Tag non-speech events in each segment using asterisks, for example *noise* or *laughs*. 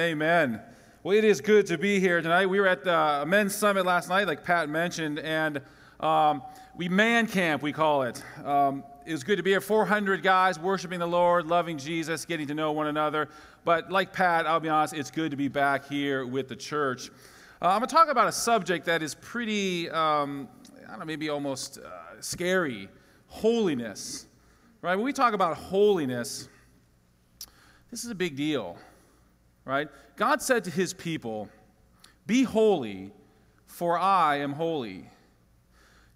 Amen. Well, it is good to be here tonight. We were at the men's summit last night, like Pat mentioned, and um, we man camp, we call it. Um, it was good to be here. 400 guys worshiping the Lord, loving Jesus, getting to know one another. But like Pat, I'll be honest, it's good to be back here with the church. Uh, I'm going to talk about a subject that is pretty, um, I don't know, maybe almost uh, scary holiness. Right? When we talk about holiness, this is a big deal right? God said to his people, Be holy, for I am holy.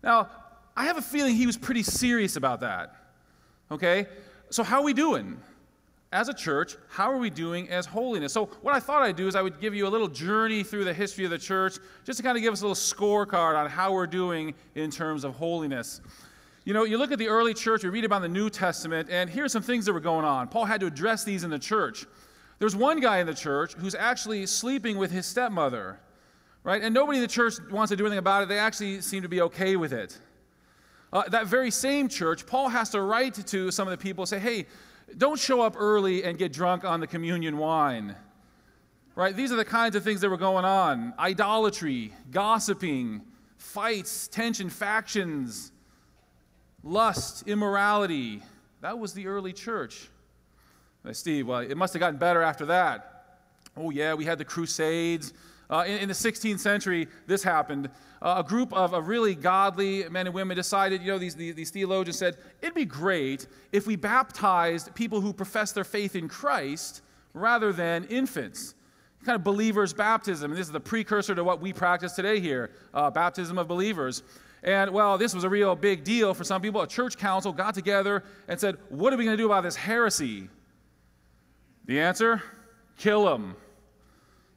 Now, I have a feeling he was pretty serious about that. Okay? So, how are we doing? As a church, how are we doing as holiness? So, what I thought I'd do is I would give you a little journey through the history of the church, just to kind of give us a little scorecard on how we're doing in terms of holiness. You know, you look at the early church, we read about the New Testament, and here's some things that were going on. Paul had to address these in the church. There's one guy in the church who's actually sleeping with his stepmother, right? And nobody in the church wants to do anything about it. They actually seem to be okay with it. Uh, that very same church, Paul has to write to some of the people say, hey, don't show up early and get drunk on the communion wine. Right? These are the kinds of things that were going on idolatry, gossiping, fights, tension, factions, lust, immorality. That was the early church. Steve, well, it must have gotten better after that. Oh, yeah, we had the Crusades. Uh, in, in, the 16th century, this happened. Uh, a group of, of, really godly men and women decided, you know, these, these, these theologians said, it'd be great if we baptized people who profess their faith in Christ rather than infants. Kind of believers' baptism. And this is the precursor to what we practice today here uh, baptism of believers. And well, this was a real big deal for some people. A church council got together and said, What are we going to do about this heresy? The answer? Kill him.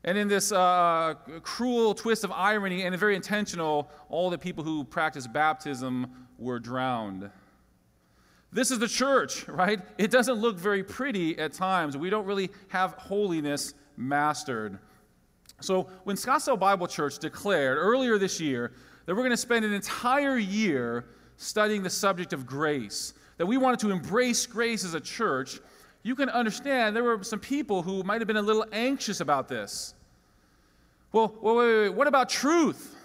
And in this uh, cruel twist of irony and very intentional, all the people who practiced baptism were drowned. This is the church, *laughs* right? It doesn't look very pretty at times. We don't really have holiness mastered. So, when Scottsdale Bible Church declared earlier this year that we're going to spend an entire year studying the subject of grace, that we wanted to embrace grace as a church, you can understand there were some people who might have been a little anxious about this. Well, wait, wait, wait. what about truth?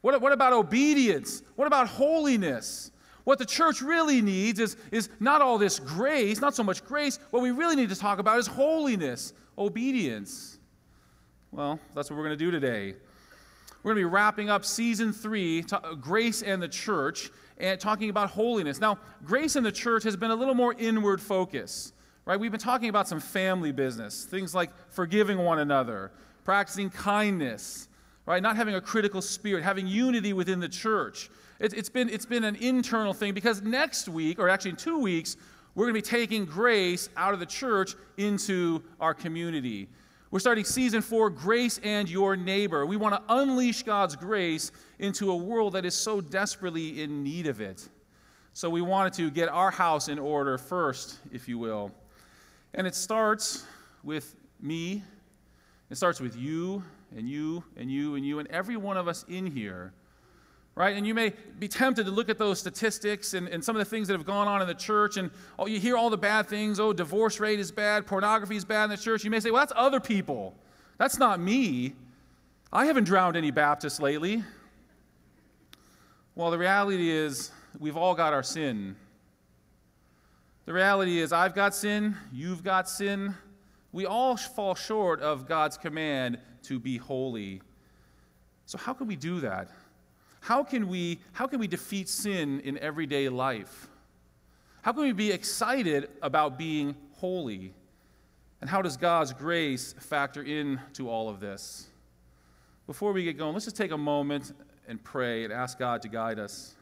What, what about obedience? What about holiness? What the church really needs is, is not all this grace, not so much grace. What we really need to talk about is holiness, obedience. Well, that's what we're going to do today. We're going to be wrapping up season three, Grace and the Church, and talking about holiness. Now, grace in the church has been a little more inward focus right? We've been talking about some family business, things like forgiving one another, practicing kindness, right? Not having a critical spirit, having unity within the church. It, it's, been, it's been an internal thing because next week, or actually in two weeks, we're going to be taking grace out of the church into our community. We're starting season four, Grace and Your Neighbor. We want to unleash God's grace into a world that is so desperately in need of it. So we wanted to get our house in order first, if you will. And it starts with me, it starts with you, and you, and you, and you, and every one of us in here. Right? And you may be tempted to look at those statistics and, and some of the things that have gone on in the church, and oh, you hear all the bad things. Oh, divorce rate is bad, pornography is bad in the church. You may say, well, that's other people. That's not me. I haven't drowned any Baptists lately. Well, the reality is, we've all got our sin. The reality is, I've got sin, you've got sin. We all fall short of God's command to be holy. So, how can we do that? How can we, how can we defeat sin in everyday life? How can we be excited about being holy? And how does God's grace factor into all of this? Before we get going, let's just take a moment and pray and ask God to guide us.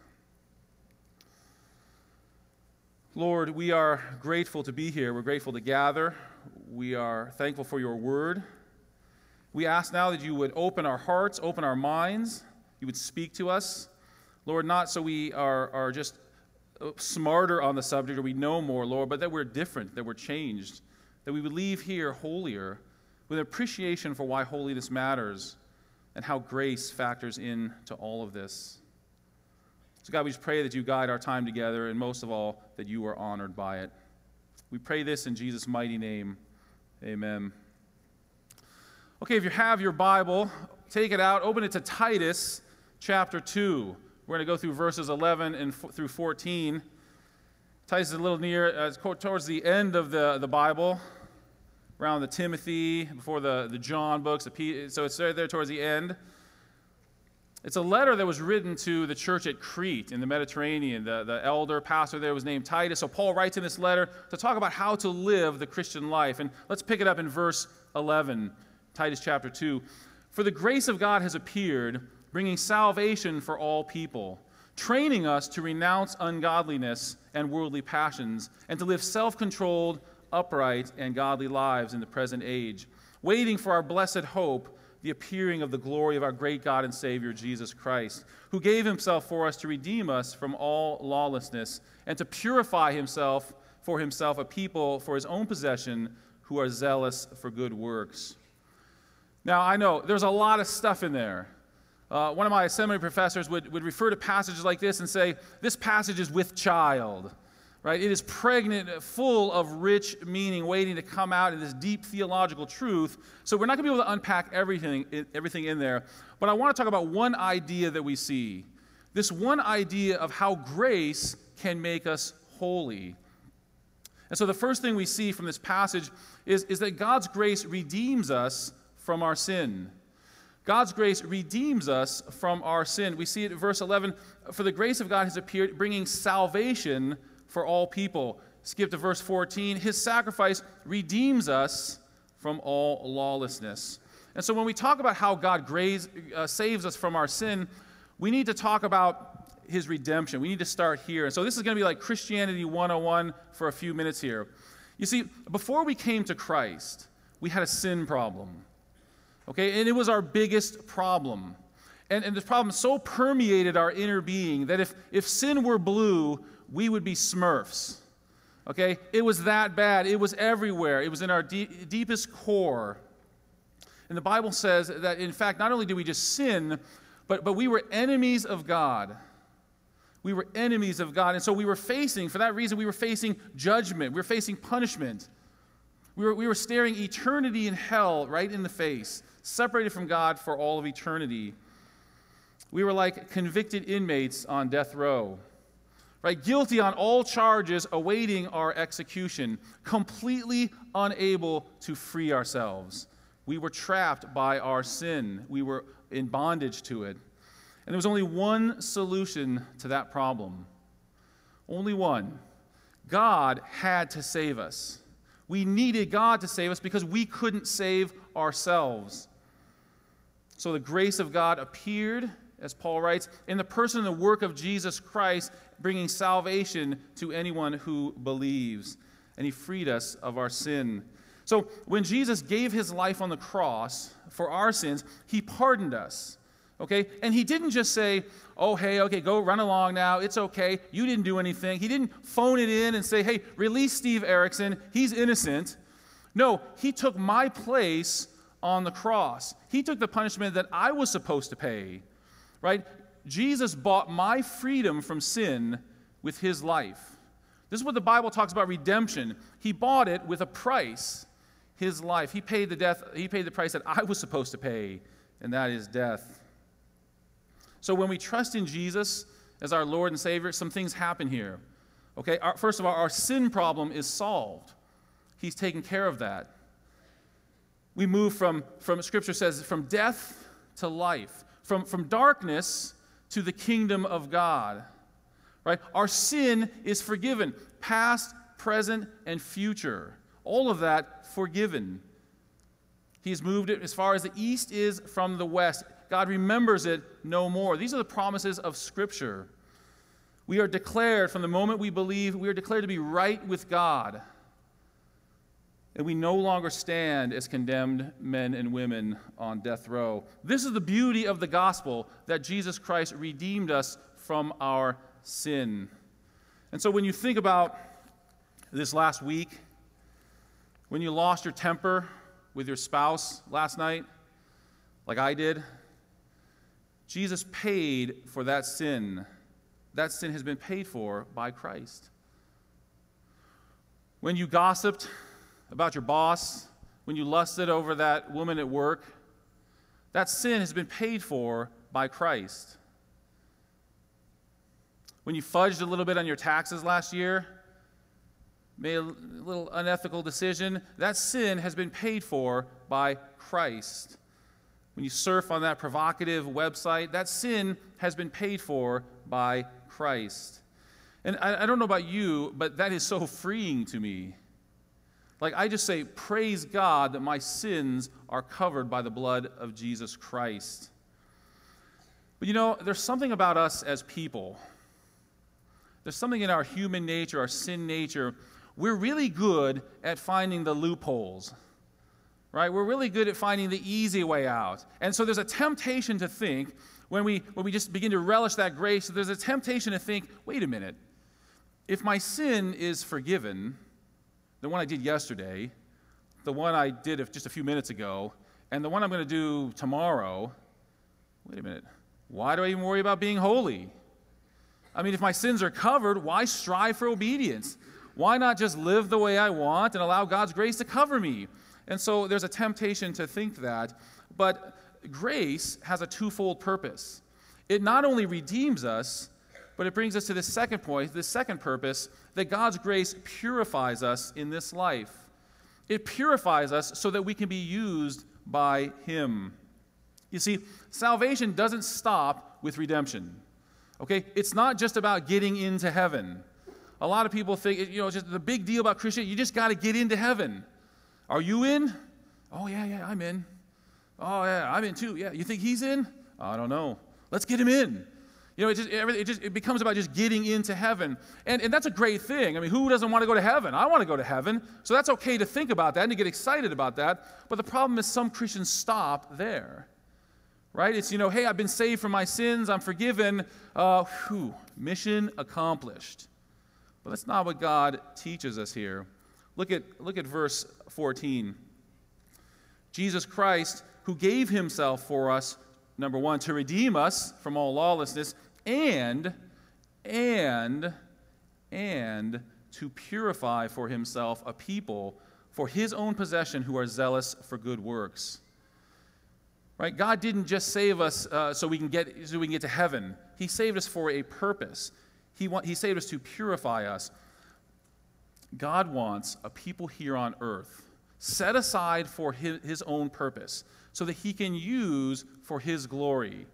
Lord, we are grateful to be here. We're grateful to gather. We are thankful for your word. We ask now that you would open our hearts, open our minds, you would speak to us. Lord, not so we are, are just uh, smarter on the subject or we know more, Lord, but that we're different, that we're changed, that we would leave here holier with appreciation for why holiness matters and how grace factors into all of this. So, God, we just pray that you guide our time together, and most of all, that you are honored by it. We pray this in Jesus' mighty name. Amen. Okay, if you have your Bible, take it out, open it to Titus chapter 2. We're going to go through verses 11 and f- through 14. Titus is a little near, uh, towards the end of the, the Bible, around the Timothy, before the, the John books, the P, so it's right there towards the end. It's a letter that was written to the church at Crete in the Mediterranean. The, the elder pastor there was named Titus. So Paul writes in this letter to talk about how to live the Christian life. And let's pick it up in verse 11, Titus chapter 2. For the grace of God has appeared, bringing salvation for all people, training us to renounce ungodliness and worldly passions, and to live self controlled, upright, and godly lives in the present age, waiting for our blessed hope the appearing of the glory of our great God and Savior, Jesus Christ, who gave himself for us to redeem us from all lawlessness and to purify himself for himself a people for his own possession who are zealous for good works. Now, I know there's a lot of stuff in there. Uh, one of my seminary professors would, would refer to passages like this and say, This passage is with child right? It is pregnant, full of rich meaning waiting to come out in this deep theological truth. So we're not going to be able to unpack everything, everything in there. But I want to talk about one idea that we see this one idea of how grace can make us holy. And so the first thing we see from this passage is, is that God's grace redeems us from our sin. God's grace redeems us from our sin. We see it in verse 11 For the grace of God has appeared, bringing salvation for all people. Skip to verse 14. His sacrifice redeems us from all lawlessness. And so when we talk about how God graze, uh, saves us from our sin, we need to talk about his redemption. We need to start here. And so this is going to be like Christianity 101 for a few minutes here. You see, before we came to Christ, we had a sin problem. Okay? And it was our biggest problem. And, and this problem so permeated our inner being that if, if sin were blue, we would be smurfs. Okay? It was that bad. It was everywhere. It was in our deepest core. And the Bible says that, in fact, not only did we just sin, but, but we were enemies of God. We were enemies of God. And so we were facing, for that reason, we were facing judgment. We were facing punishment. We were, we were staring eternity in hell right in the face, separated from God for all of eternity. We were like convicted inmates on death row right? Guilty on all charges, awaiting our execution, completely unable to free ourselves. We were trapped by our sin, we were in bondage to it. And there was only one solution to that problem. Only one. God had to save us. We needed God to save us because we couldn't save ourselves. So the grace of God appeared, as Paul writes, in the person and the work of Jesus Christ, bringing salvation to anyone who believes. And he freed us of our sin. So when Jesus gave his life on the cross for our sins, he pardoned us. Okay? And he didn't just say, oh, hey, okay, go run along now. It's okay. You didn't do anything. He didn't phone it in and say, hey, release Steve Erickson. He's innocent. No, he took my place on the cross. He took the punishment that I was supposed to pay. Right? Jesus bought my freedom from sin with his life. This is what the Bible talks about redemption. He bought it with a price, his life. He paid the death, he paid the price that I was supposed to pay, and that is death. So when we trust in Jesus as our Lord and Savior, some things happen here. Okay, our, first of all, our sin problem is solved. He's taken care of that. We move from, from Scripture says, from death to life, from, from darkness to the kingdom of God. Right? Our sin is forgiven, past, present, and future. All of that forgiven. He's moved it as far as the east is from the west. God remembers it no more. These are the promises of Scripture. We are declared, from the moment we believe, we are declared to be right with God and we no longer stand as condemned men and women on death row. This is the beauty of the gospel that Jesus Christ redeemed us from our sin. And so when you think about this last week, when you lost your temper with your spouse last night, like I did, Jesus paid for that sin. That sin has been paid for by Christ. When you gossiped about your boss when you lusted over that woman at work, that sin has been paid for by Christ. When you fudged a little bit on your taxes last year, made a little unethical decision, that sin has been paid for by Christ. When you surf on that provocative website, that sin has been paid for by Christ. And I, I don't know about you, but that is so freeing to me. Like, I just say, praise God that my sins are covered by the blood of Jesus Christ. But you know, there's something about us as people. There's something in our human nature, our sin nature. We're really good at finding the loopholes, right? We're really good at finding the easy way out. And so there's a temptation to think, when we, when we just begin to relish that grace, there's a temptation to think, wait a minute, if my sin is forgiven, the one I did yesterday, the one I did just a few minutes ago, and the one I'm going to do tomorrow, wait a minute, why do I even worry about being holy? I mean, if my sins are covered, why strive for obedience? Why not just live the way I want and allow God's grace to cover me? And so there's a temptation to think that. But grace has a twofold purpose. It not only redeems us, but it brings us to the second point, the second purpose, that God's grace purifies us in this life. It purifies us so that we can be used by Him. You see, salvation doesn't stop with redemption. Okay? It's not just about getting into heaven. A lot of people think, you know, just the big deal about Christianity, you just got to get into heaven. Are you in? Oh, yeah, yeah, I'm in. Oh, yeah, I'm in too. Yeah, you think he's in? I don't know. Let's get him in. You know, it just, it, just, it becomes about just getting into heaven. And, and that's a great thing. I mean, who doesn't want to go to heaven? I want to go to heaven. So that's okay to think about that and to get excited about that. But the problem is some Christians stop there. Right? It's, you know, hey, I've been saved from my sins. I'm forgiven. Uh, whew, mission accomplished. But that's not what God teaches us here. Look at, look at verse 14. Jesus Christ, who gave himself for us number one, to redeem us from all lawlessness, and, and, and to purify for himself a people for his own possession who are zealous for good works. Right? God didn't just save us uh, so, we can get, so we can get to heaven. He saved us for a purpose. He, want, he saved us to purify us. God wants a people here on earth set aside for his, his own purpose so that he can use for his glory.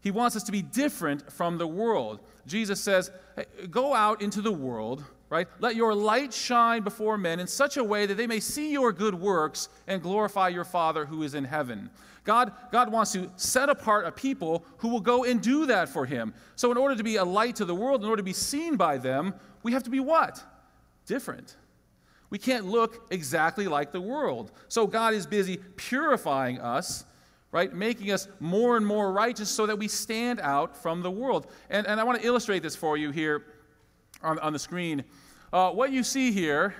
He wants us to be different from the world. Jesus says, hey, Go out into the world, right? Let your light shine before men in such a way that they may see your good works and glorify your Father who is in heaven. God, God wants to set apart a people who will go and do that for him. So, in order to be a light to the world, in order to be seen by them, we have to be what? Different. We can't look exactly like the world. So God is busy purifying us, right? Making us more and more righteous so that we stand out from the world. And, and I want to illustrate this for you here on, on the screen. Uh, what you see here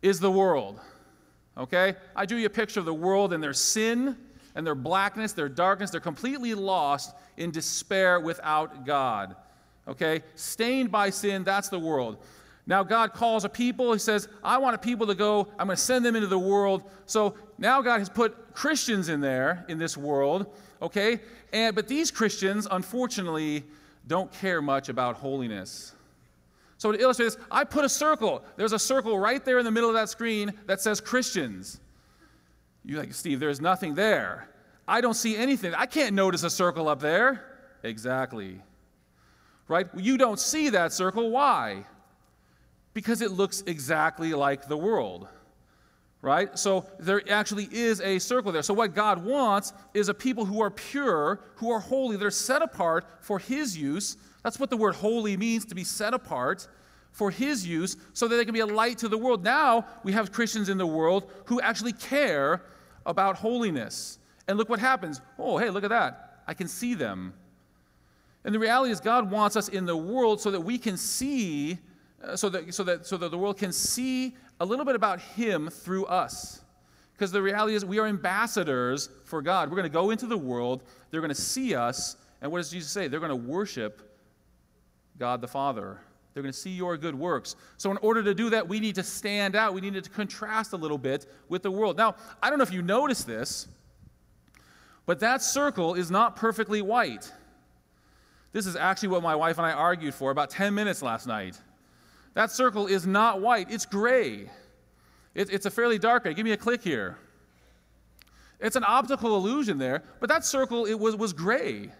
is the world. Okay? I drew you a picture of the world and their sin and their blackness, their darkness. They're completely lost in despair without God. Okay? Stained by sin, that's the world. Now God calls a people. He says, I want a people to go. I'm going to send them into the world. So now God has put Christians in there in this world, okay? And but these Christians, unfortunately, don't care much about holiness. So to illustrate this, I put a circle. There's a circle right there in the middle of that screen that says Christians. You're like, Steve, there's nothing there. I don't see anything. I can't notice a circle up there. Exactly. Right? You don't see that circle. Why? Because it looks exactly like the world. Right? So there actually is a circle there. So what God wants is a people who are pure, who are holy, they're set apart for His use. That's what the word holy means to be set apart for His use so that they can be a light to the world. Now we have Christians in the world who actually care about holiness. And look what happens. Oh, hey, look at that. I can see them. And the reality is, God wants us in the world so that we can see uh, so, that, so, that, so that the world can see a little bit about Him through us. Because the reality is, we are ambassadors for God. We're going to go into the world, they're going to see us, and what does Jesus say? They're going to worship God the Father. They're going to see your good works. So, in order to do that, we need to stand out. We need to contrast a little bit with the world. Now, I don't know if you noticed this, but that circle is not perfectly white. This is actually what my wife and I argued for about 10 minutes last night. That circle is not white, it's gray. It, it's a fairly dark gray. Give me a click here. It's an optical illusion there, but that circle it was, was gray.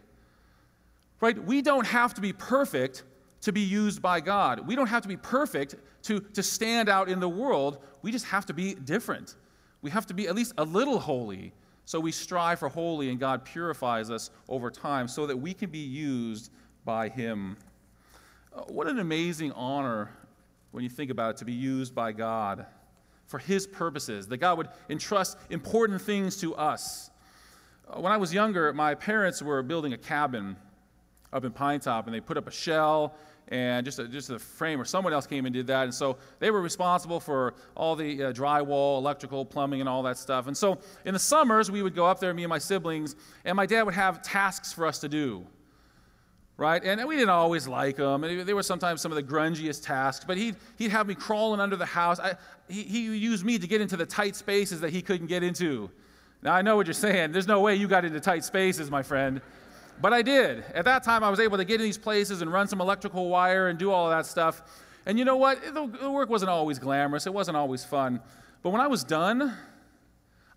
Right? We don't have to be perfect to be used by God. We don't have to be perfect to, to stand out in the world. We just have to be different. We have to be at least a little holy. So we strive for holy, and God purifies us over time so that we can be used by Him. Uh, what an amazing honor when you think about it to be used by God for His purposes, that God would entrust important things to us. Uh, when I was younger, my parents were building a cabin up in Pinetop, and they put up a shell and just a, just a frame, or someone else came and did that. And so they were responsible for all the uh, drywall, electrical, plumbing, and all that stuff. And so in the summers, we would go up there, me and my siblings, and my dad would have tasks for us to do. Right? And we didn't always like them. And they were sometimes some of the grungiest tasks, but he'd, he'd have me crawling under the house. I, he, he used me to get into the tight spaces that he couldn't get into. Now, I know what you're saying. There's no way you got into tight spaces, my friend. But I did. At that time, I was able to get in these places and run some electrical wire and do all of that stuff. And you know what? The work wasn't always glamorous, it wasn't always fun. But when I was done,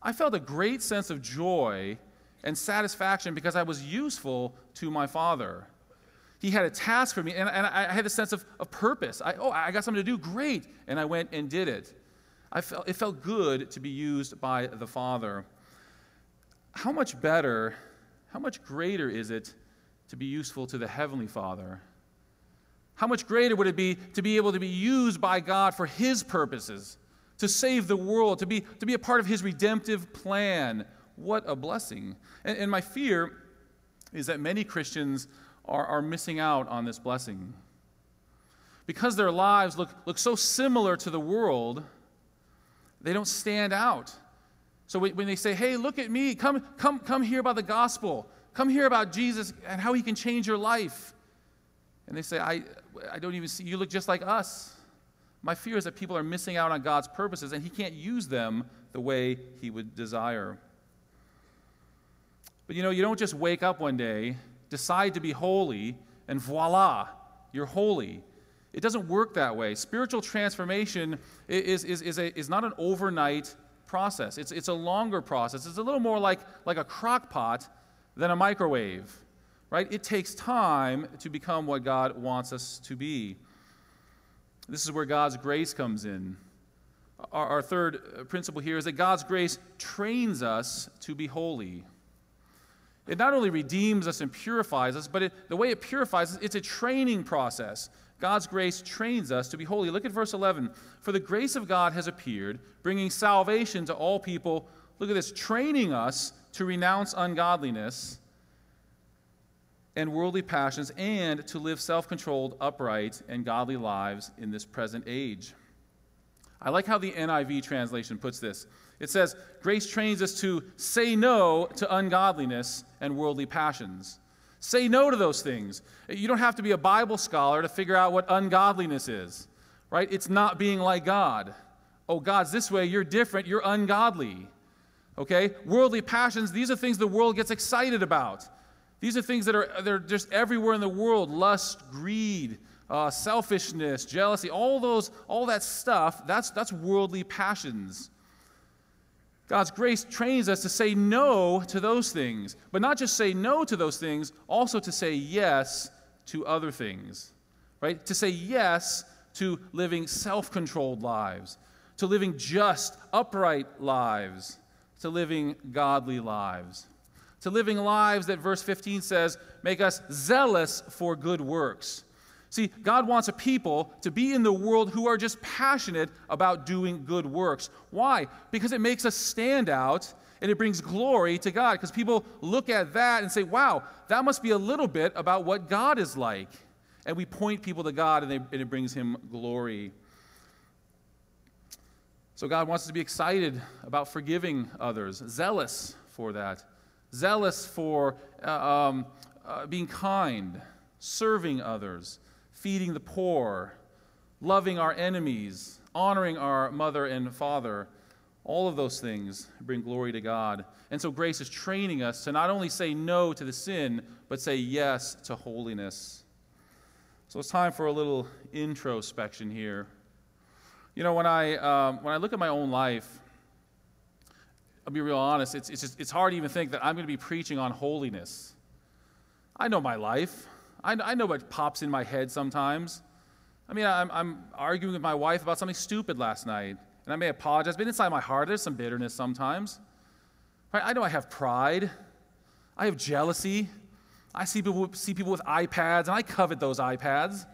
I felt a great sense of joy and satisfaction because I was useful to my father. He had a task for me, and, and I had a sense of, of purpose. I, oh, I got something to do, great. And I went and did it. I felt, it felt good to be used by the Father. How much better how much greater is it to be useful to the Heavenly Father? How much greater would it be to be able to be used by God for His purposes, to save the world, to be, to be a part of His redemptive plan? What a blessing. And, and my fear is that many Christians are, are missing out on this blessing. Because their lives look, look so similar to the world, they don't stand out. So when they say, hey, look at me, come, come, come hear about the gospel, come hear about Jesus and how he can change your life. And they say, I, I don't even see, you look just like us. My fear is that people are missing out on God's purposes and he can't use them the way he would desire. But you know, you don't just wake up one day, decide to be holy, and voila, you're holy. It doesn't work that way. Spiritual transformation is, is, is, a, is not an overnight process. It's, it's a longer process. It's a little more like, like a crock pot than a microwave, right? It takes time to become what God wants us to be. This is where God's grace comes in. Our, our third uh, principle here is that God's grace trains us to be holy. It not only redeems us and purifies us, but it, the way it purifies us, it's a training process. God's grace trains us to be holy. Look at verse 11. For the grace of God has appeared, bringing salvation to all people. Look at this, training us to renounce ungodliness and worldly passions and to live self controlled, upright, and godly lives in this present age. I like how the NIV translation puts this. It says, Grace trains us to say no to ungodliness and worldly passions. Say no to those things. You don't have to be a Bible scholar to figure out what ungodliness is, right? It's not being like God. Oh, God's this way, you're different, you're ungodly. Okay? Worldly passions, these are things the world gets excited about. These are things that are they're just everywhere in the world lust, greed, uh, selfishness, jealousy, all those, all that stuff, that's, that's worldly passions. God's grace trains us to say no to those things, but not just say no to those things, also to say yes to other things, right? To say yes to living self controlled lives, to living just, upright lives, to living godly lives, to living lives that verse 15 says make us zealous for good works. See, God wants a people to be in the world who are just passionate about doing good works. Why? Because it makes us stand out and it brings glory to God. Because people look at that and say, wow, that must be a little bit about what God is like. And we point people to God and, they, and it brings Him glory. So God wants us to be excited about forgiving others, zealous for that, zealous for uh, um, uh, being kind, serving others feeding the poor, loving our enemies, honoring our mother and father. All of those things bring glory to God. And so grace is training us to not only say no to the sin, but say yes to holiness. So it's time for a little introspection here. You know, when I, um, when I look at my own life, I'll be real honest, it's, it's, just, it's hard to even think that I'm going to be preaching on holiness. I know my life. I, I know what pops in my head sometimes. I mean, I'm, I'm arguing with my wife about something stupid last night, and I may apologize, but inside my heart, there's some bitterness sometimes. Right? I know I have pride. I have jealousy. I see people, see people with iPads, and I covet those iPads.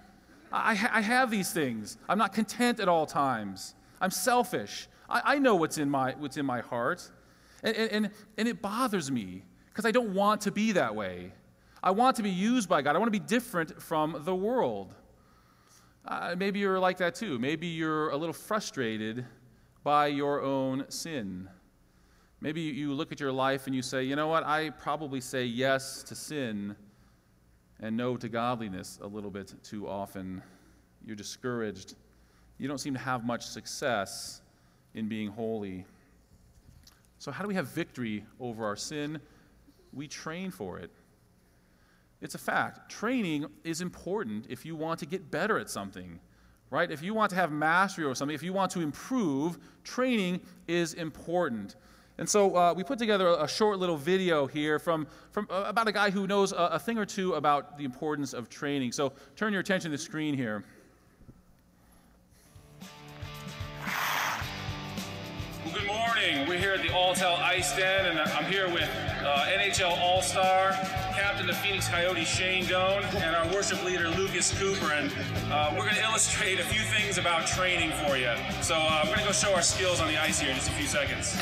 I, I have these things. I'm not content at all times. I'm selfish. I, I know what's in my, what's in my heart. And, and, and it bothers me because I don't want to be that way. I want to be used by God. I want to be different from the world. Uh, maybe you're like that too. Maybe you're a little frustrated by your own sin. Maybe you look at your life and you say, you know what, I probably say yes to sin and no to godliness a little bit too often. You're discouraged. You don't seem to have much success in being holy. So, how do we have victory over our sin? We train for it. It's a fact. Training is important if you want to get better at something, right? If you want to have mastery over something, if you want to improve, training is important. And so uh, we put together a, a, short little video here from, from uh, about a guy who knows a, a thing or two about the importance of training. So turn your attention to the screen here. Well, good morning. We're here at the Alltel Ice Den, and I'm here with uh, NHL All Star, captain of Phoenix Coyotes Shane Doan, and our worship leader Lucas Cooper. And uh, we're going to illustrate a few things about training for you. So uh, we're going to go show our skills on the ice here in just a few seconds.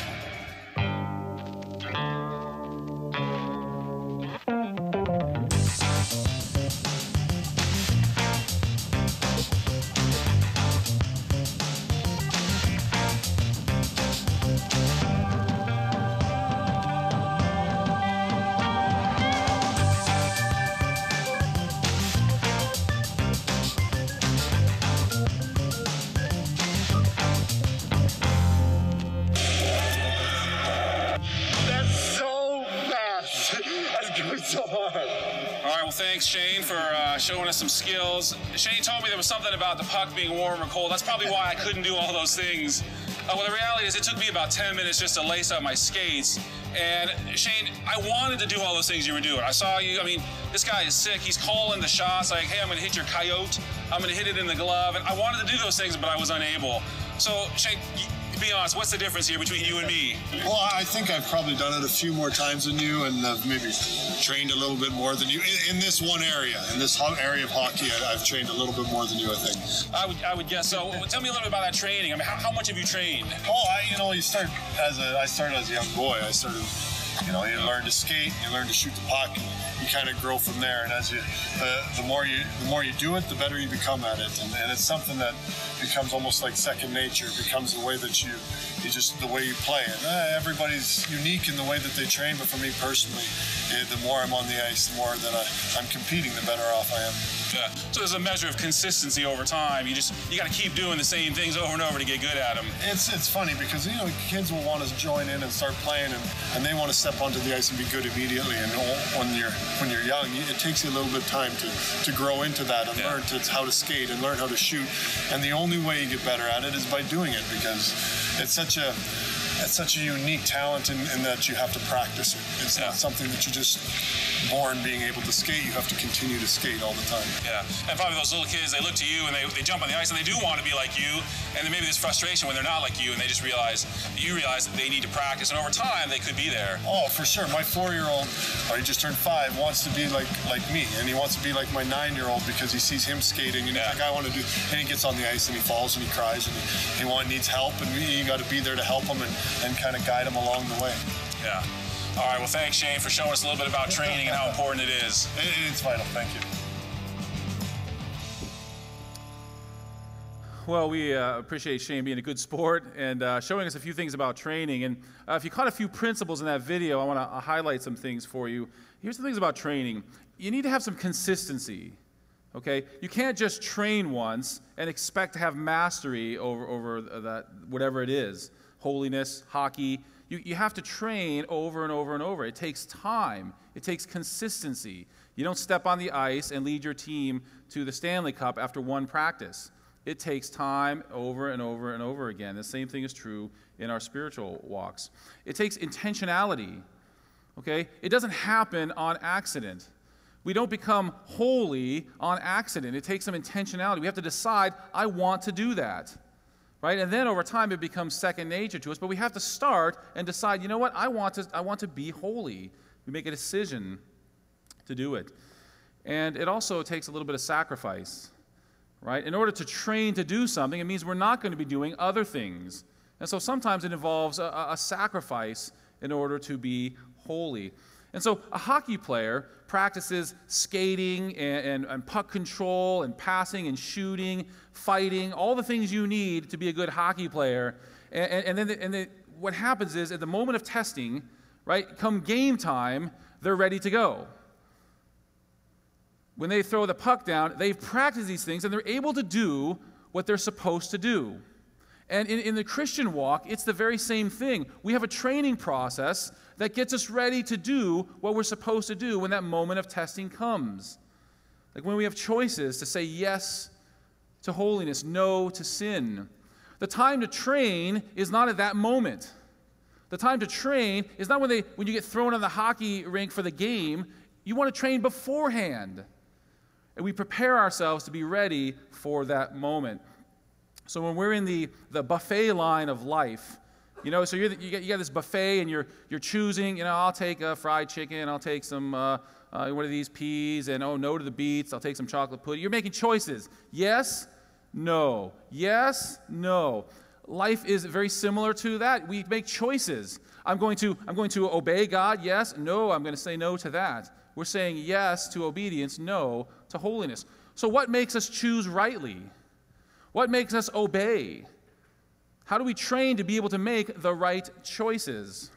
Us some skills. Shane told me there was something about the puck being warm or cold. That's probably why I couldn't do all those things. Uh, well, the reality is it took me about 10 minutes just to lace up my skates. And Shane, I wanted to do all those things you were doing. I saw you, I mean, this guy is sick. He's calling the shots like, hey, I'm going to hit your coyote. I'm going to hit it in the glove. And I wanted to do those things, but I was unable. So, Shane, be honest, what's the difference here between you and me? Well, I think I've probably done it a few more times than you, and I've maybe trained a little bit more than you in, in this one area. In this area of hockey, I, have trained a little bit more than you, I think. I would, I would guess so. Tell me a little bit about that training. I mean, how, how much have you trained? Oh, I, you know, you start as a, I started as a young boy. I started you know, you learn to skate, you learn to shoot the puck, you kind of grow from there. And as you, the, the more you, the more you do it, the better you become at it. And, and it's something that becomes almost like second nature. It becomes the way that you, you just the way you play. And uh, everybody's unique in the way that they train. But for me personally, eh, the more I'm on the ice, the more that I, I'm competing, the better off I am. Yeah. So there's a measure of consistency over time. You just you got to keep doing the same things over and over to get good at them. It's it's funny because you know kids will want to join in and start playing and, and they want to step onto the ice and be good immediately. And when you're when you're young, it takes you a little bit of time to to grow into that and yeah. learn to, how to skate and learn how to shoot. And the only way you get better at it is by doing it because it's such a it's such a unique talent in, in that you have to practice it. It's yeah. not something that you just born being able to skate. You have to continue to skate all the time. Yeah, and probably those little kids, they look to you and they, they jump on the ice and they do want to be like you. And then maybe there's frustration when they're not like you and they just realize, you realize that they need to practice. And over time, they could be there. Oh, for sure. My four-year-old, or he just turned five, wants to be like like me. And he wants to be like my nine-year-old because he sees him skating and yeah. he's like, I want to do. And he gets on the ice and he falls and he cries and he, he want, needs help. And you got to be there to help him and, and kind of guide them along the way. Yeah. All right, well, thanks, Shane, for showing us a little bit about training and how important it is. It's vital. Thank you. Well, we uh, appreciate Shane being a good sport and uh, showing us a few things about training. And uh, if you caught a few principles in that video, I want to uh, highlight some things for you. Here's the things about training you need to have some consistency. Okay? You can't just train once and expect to have mastery over, over that, whatever it is holiness, hockey. You, you have to train over and over and over. It takes time, it takes consistency. You don't step on the ice and lead your team to the Stanley Cup after one practice. It takes time over and over and over again. The same thing is true in our spiritual walks. It takes intentionality. Okay? It doesn't happen on accident. We don't become holy on accident. It takes some intentionality. We have to decide, I want to do that. Right? And then over time it becomes second nature to us, but we have to start and decide, you know what? I want to I want to be holy. We make a decision to do it. And it also takes a little bit of sacrifice. Right? In order to train to do something, it means we're not going to be doing other things. And so sometimes it involves a, a sacrifice in order to be holy. And so a hockey player practices skating and, and, and, puck control and passing and shooting, fighting, all the things you need to be a good hockey player. And, and then, the, the, what happens is at the moment of testing, right, come game time, they're ready to go. When they throw the puck down, they've practiced these things and they're able to do what they're supposed to do. And in, in the Christian walk, it's the very same thing. We have a training process that gets us ready to do what we're supposed to do when that moment of testing comes. Like when we have choices to say yes to holiness, no to sin. The time to train is not at that moment. The time to train is not when, they, when you get thrown on the hockey rink for the game. You want to train beforehand. And we prepare ourselves to be ready for that moment. So when we're in the, the buffet line of life, you know, so the, you, got, you got this buffet and you're, you're choosing, you know, I'll take a fried chicken, I'll take some, uh, uh, one of these peas, and oh, no to the beets, I'll take some chocolate pudding. You're making choices. Yes, no. Yes, no. Life is very similar to that. We make choices. I'm going to, I'm going to obey God, yes. No, I'm going to say no to that. We're saying yes to obedience, no to holiness. So, what makes us choose rightly? What makes us obey? How do we train to be able to make the right choices?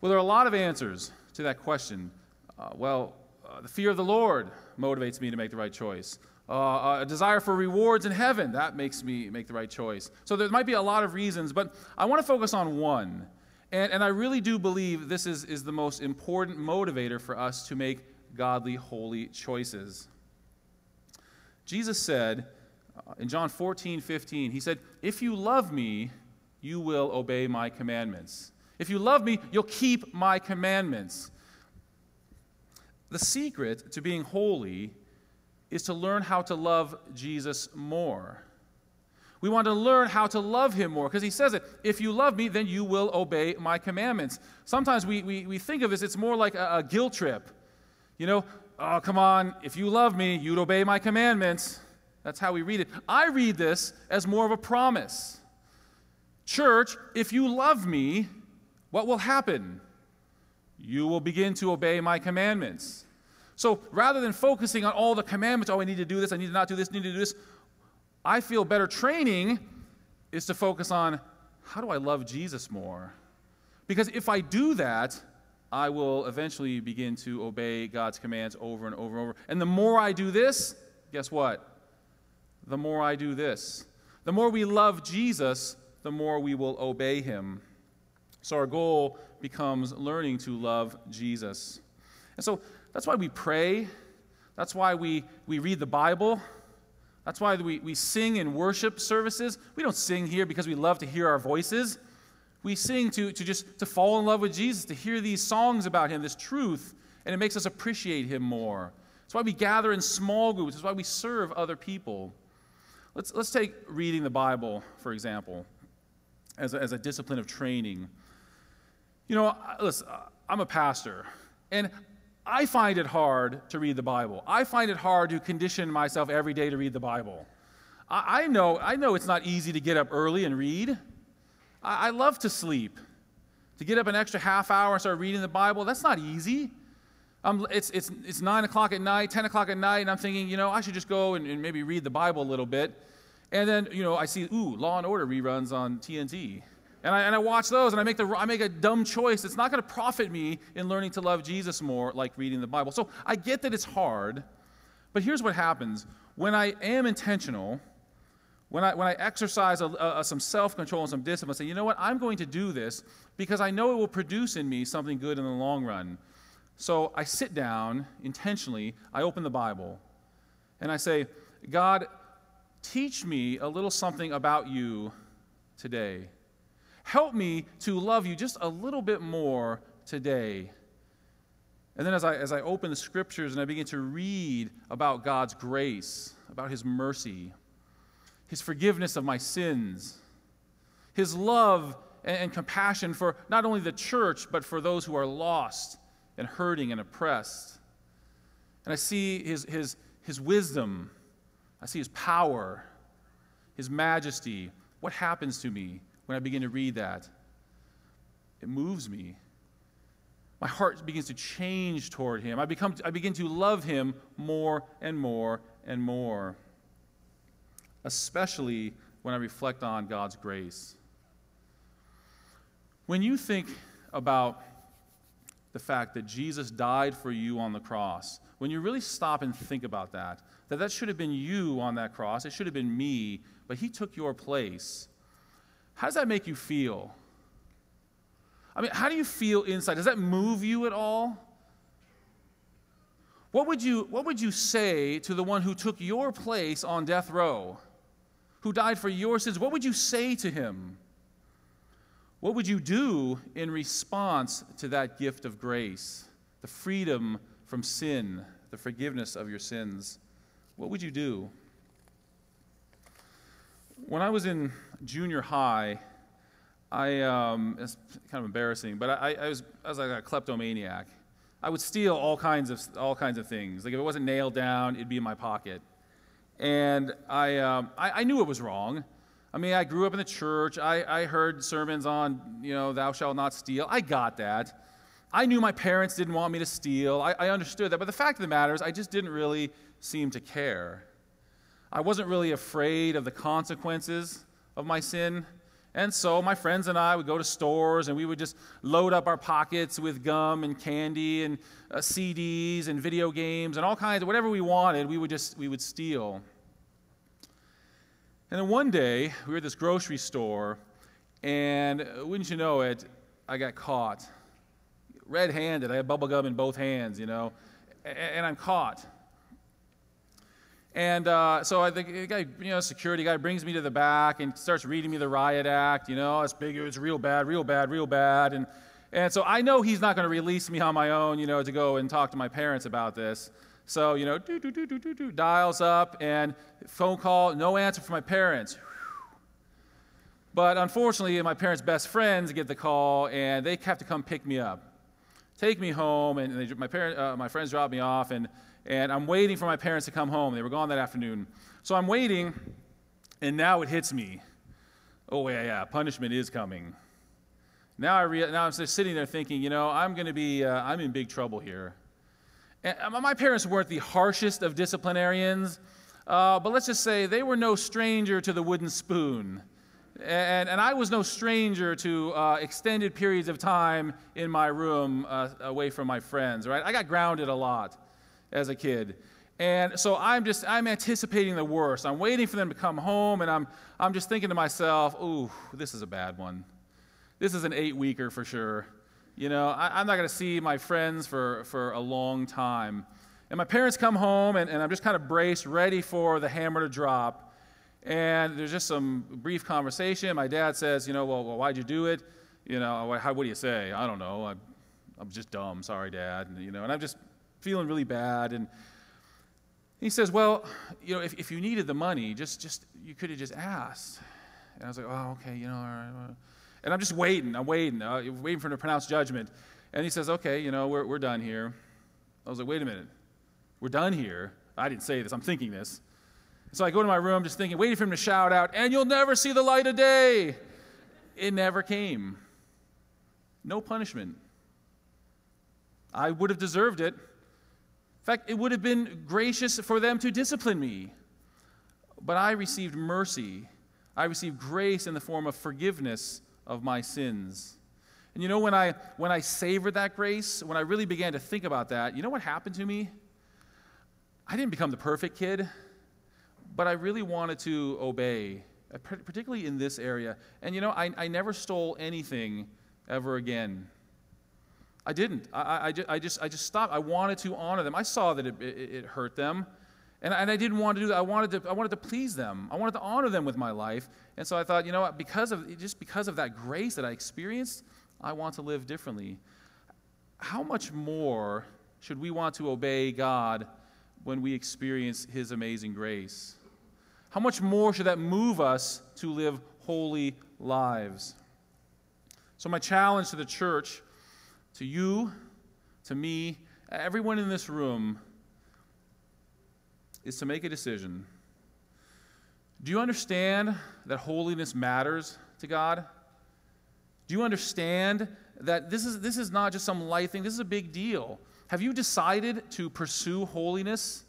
Well, there are a lot of answers to that question. Uh, well, uh, the fear of the Lord motivates me to make the right choice. Uh, a desire for rewards in heaven, that makes me make the right choice. So there might be a lot of reasons, but I want to focus on one. And, and I really do believe this is, is the most important motivator for us to make godly, holy choices. Jesus said uh, in John 14, 15, He said, If you love me, you will obey my commandments. If you love me, you'll keep my commandments. The secret to being holy is to learn how to love Jesus more. We want to learn how to love him more because he says it if you love me, then you will obey my commandments. Sometimes we, we, we think of this, it's more like a, a guilt trip. You know, Oh, come on, if you love me, you'd obey my commandments. That's how we read it. I read this as more of a promise. Church, if you love me, what will happen? You will begin to obey my commandments. So rather than focusing on all the commandments, oh, I need to do this, I need to not do this, I need to do this, I feel better training is to focus on how do I love Jesus more? Because if I do that, I will eventually begin to obey God's commands over and over and over. And the more I do this, guess what? The more I do this. The more we love Jesus, the more we will obey him. So our goal becomes learning to love Jesus. And so that's why we pray. That's why we, we read the Bible. That's why we, we sing in worship services. We don't sing here because we love to hear our voices. We sing to, to just to fall in love with Jesus, to hear these songs about him, this truth, and it makes us appreciate him more. That's why we gather in small groups. That's why we serve other people. Let's, let's take reading the Bible, for example, as a, as a discipline of training. You know, listen, I'm a pastor, and I find it hard to read the Bible. I find it hard to condition myself every day to read the Bible. I, I know, I know it's not easy to get up early and read. I, I love to sleep. To get up an extra half hour and start reading the Bible, that's not easy. Um, it's, it's, it's 9 o'clock at night, 10 o'clock at night, and I'm thinking, you know, I should just go and, and maybe read the Bible a little bit. And then, you know, I see, ooh, Law and Order reruns on TNT. And I, and I watch those and I make, the, I make a dumb choice. It's not going to profit me in learning to love Jesus more, like reading the Bible. So I get that it's hard, but here's what happens when I am intentional, when I, when I exercise a, a, some self control and some discipline, say, you know what, I'm going to do this because I know it will produce in me something good in the long run. So I sit down intentionally, I open the Bible, and I say, God, teach me a little something about you today. Help me to love you just a little bit more today. And then as I, as I open the scriptures and I begin to read about God's grace, about His mercy, His forgiveness of my sins, His love and, and compassion for not only the church, but for those who are lost and hurting and oppressed. And I see His, his, his wisdom, I see His power, His majesty. What happens to me when I begin to read that? It moves me my heart begins to change toward him. I, become, I begin to love him more and more and more, especially when I reflect on God's grace. When you think about the fact that Jesus died for you on the cross, when you really stop and think about that, that that should have been you on that cross, it should have been me, but he took your place, how does that make you feel? I mean, how do you feel inside? Does that move you at all? What would you, what would you say to the one who took your place on death row, who died for your sins? What would you say to him? What would you do in response to that gift of grace, the freedom from sin, the forgiveness of your sins? What would you do? When I was in junior high, I, um, it's kind of embarrassing, but I, I, was, I was like a kleptomaniac. I would steal all kinds of, all kinds of things. Like if it wasn't nailed down, it'd be in my pocket. And I, um, I, I, knew it was wrong. I mean, I grew up in the church. I, I heard sermons on, you know, thou shalt not steal. I got that. I knew my parents didn't want me to steal. I, I understood that. But the fact of the matter is, I just didn't really seem to care. I wasn't really afraid of the consequences of my sin. And so my friends and I would go to stores and we would just load up our pockets with gum and candy and uh, CDs and video games and all kinds of whatever we wanted, we would just we would steal. And then one day we were at this grocery store and uh, wouldn't you know it, I got caught. Red-handed. I had bubble gum in both hands, you know, and I'm caught. And uh, so I think the guy, you know, security guy brings me to the back and starts reading me the riot act. You know, it's big, it's real bad, real bad, real bad. And, and so I know he's not going to release me on my own, you know, to go and talk to my parents about this. So, you know, do, do, do, do, do, do, dials up and phone call, no answer from my parents. *sighs* But unfortunately, my parents' best friends get the call and they have to come pick me up, take me home, and they, my, parent, uh, my friends drop me off. and and I'm waiting for my parents to come home. They were gone that afternoon. So I'm waiting, and now it hits me. Oh, yeah, yeah, punishment is coming. Now, I rea- now I'm just sitting there thinking, you know, I'm going to be, uh, I'm in big trouble here. And uh, my parents weren't the harshest of disciplinarians, uh, but let's just say they were no stranger to the wooden spoon. And, and I was no stranger to uh, extended periods of time in my room uh, away from my friends, right? I got grounded a lot as a kid. And so I'm just, I'm anticipating the worst. I'm waiting for them to come home, and I'm, I'm just thinking to myself, ooh, this is a bad one. This is an eight weeker for sure. You know, I, am not going to see my friends for, for a long time. And my parents come home, and, and I'm just kind of braced, ready for the hammer to drop. And there's just some brief conversation. My dad says, you know, well, well why'd you do it? You know, how, what do you say? I don't know. I, I'm just dumb. Sorry, Dad. And, you know, and I'm just feeling really bad. And he says, Well, you know, if, if you needed the money, just, just you could have just asked. And I was like, Oh, okay, you know, all right. And I'm just waiting. I'm waiting, uh, waiting for him to pronounce judgment. And he says, Okay, you know, we're, we're done here. I was like, Wait a minute. We're done here. I didn't say this. I'm thinking this. So I go to my room just thinking, waiting for him to shout out, and you'll never see the light of day. It never came. No punishment. I would have deserved it. In fact, it would have been gracious for them to discipline me. But I received mercy. I received grace in the form of forgiveness of my sins. And you know, when I, when I savored that grace, when I really began to think about that, you know what happened to me? I didn't become the perfect kid, but I really wanted to obey, uh, particularly in this area. And you know, I, I never stole anything ever again. I didn't. I, I, I, just, I just stopped. I wanted to honor them. I saw that it, it, it hurt them. And, and I didn't want to do that. I wanted to, I wanted to please them. I wanted to honor them with my life. And so I thought, you know what, because of, just because of that grace that I experienced, I want to live differently. How much more should we want to obey God when we experience His amazing grace? How much more should that move us to live holy lives? So, my challenge to the church, to you, to me, everyone in this room, is to make a decision. Do you understand that holiness matters to God? Do you understand that this is, this is not just some light thing, this is a big deal? Have you decided to pursue holiness?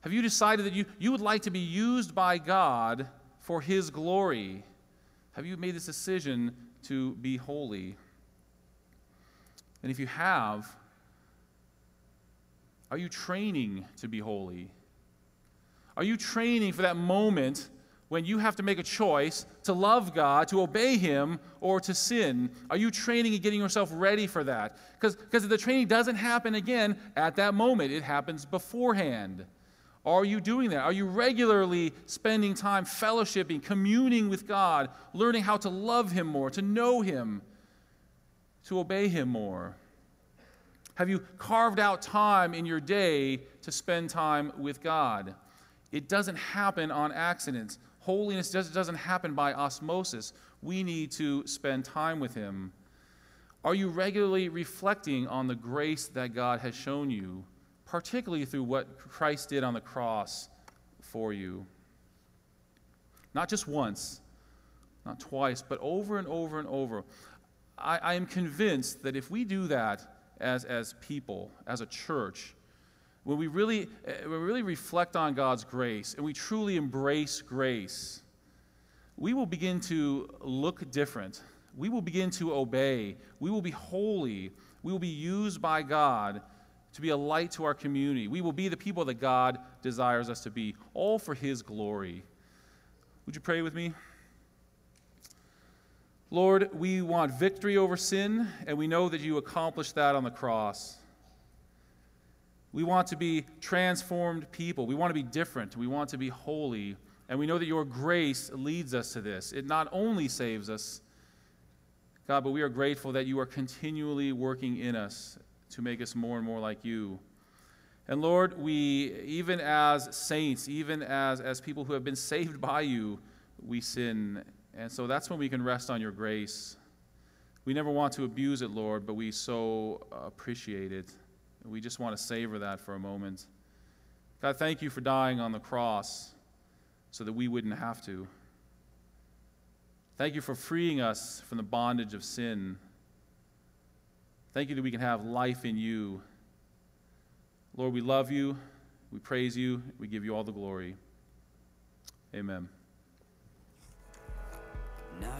Have you decided that you, you would like to be used by God for His glory? Have you made this decision to be holy? And if you have, are you training to be holy? Are you training for that moment when you have to make a choice to love God, to obey Him, or to sin? Are you training and getting yourself ready for that? Because the training doesn't happen again at that moment, it happens beforehand. Are you doing that? Are you regularly spending time fellowshipping, communing with God, learning how to love Him more, to know Him, to obey Him more? Have you carved out time in your day to spend time with God? It doesn't happen on accidents. Holiness doesn't happen by osmosis. We need to spend time with Him. Are you regularly reflecting on the grace that God has shown you, particularly through what Christ did on the cross for you? Not just once, not twice, but over and over and over. I, I am convinced that if we do that as, as people, as a church, when we really, uh, when we really reflect on God's grace and we truly embrace grace, we will begin to look different. We will begin to obey. We will be holy. We will be used by God to be a light to our community. We will be the people that God desires us to be, all for His glory. Would you pray with me? Lord, we want victory over sin, and we know that you accomplished that on the cross. We want to be transformed people. We want to be different. We want to be holy. And we know that your grace leads us to this. It not only saves us, God, but we are grateful that you are continually working in us to make us more and more like you. And Lord, we, even as saints, even as, as people who have been saved by you, we sin. And so that's when we can rest on your grace. We never want to abuse it, Lord, but we so appreciate it. We just want to savor that for a moment. God, thank you for dying on the cross so that we wouldn't have to. Thank you for freeing us from the bondage of sin. Thank you that we can have life in you. Lord, we love you. We praise you. We give you all the glory. Amen.